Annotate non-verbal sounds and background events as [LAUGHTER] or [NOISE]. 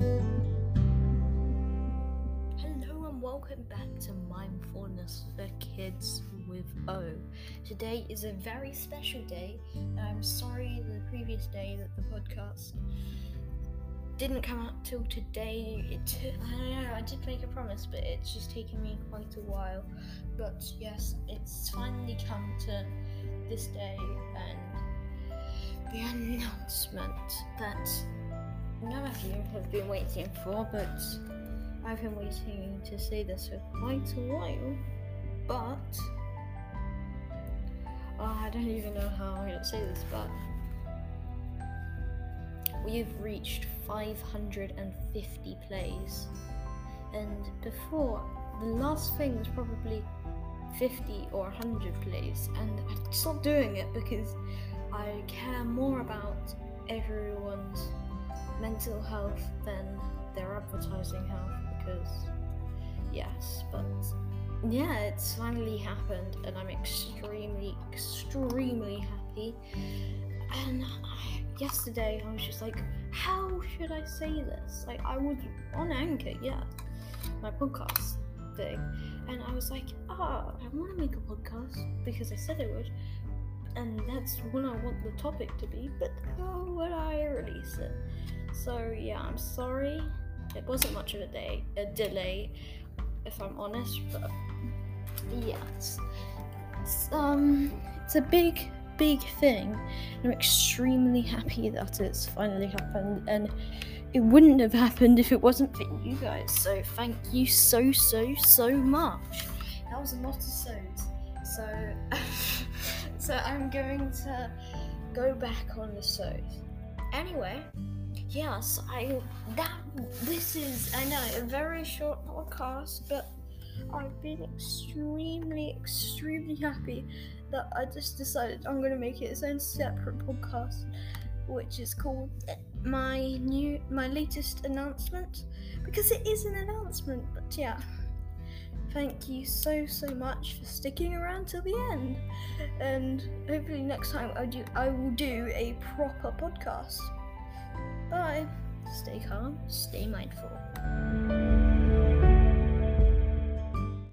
Hello and welcome back to Mindfulness for Kids with O. Today is a very special day. I'm sorry the previous day that the podcast didn't come out till today. It I don't know, I did make a promise, but it's just taken me quite a while. But yes, it's finally come to this day and the announcement that none of you have been waiting for, but I've been waiting to say this for quite a while. But oh, I don't even know how I'm gonna say this, but we've reached 550 plays, and before the last thing was probably 50 or 100 plays, and I stopped doing it because I care more about everyone's mental health than their advertising health because yes but yeah it's finally happened and i'm extremely extremely happy. And I, yesterday i was just like how should i say this? Like i was on anchor yeah my podcast thing. And i was like ah oh, i want to make a podcast because i said i would and that's when I want the topic to be, but how would I release it? So yeah, I'm sorry. It wasn't much of a day, a delay, if I'm honest, but yeah, it's, it's um, it's a big, big thing. I'm extremely happy that it's finally happened, and it wouldn't have happened if it wasn't for you guys. So thank you so, so, so much. That was a lot of sods. So. [LAUGHS] so I'm going to go back on the shows. Anyway, yes, I that this is I know a very short podcast, but I've been extremely, extremely happy that I just decided I'm gonna make it its own separate podcast, which is called my new my latest announcement because it is an announcement. But yeah. Thank you so so much for sticking around till the end. And hopefully next time I do I will do a proper podcast. Bye. Stay calm, stay mindful.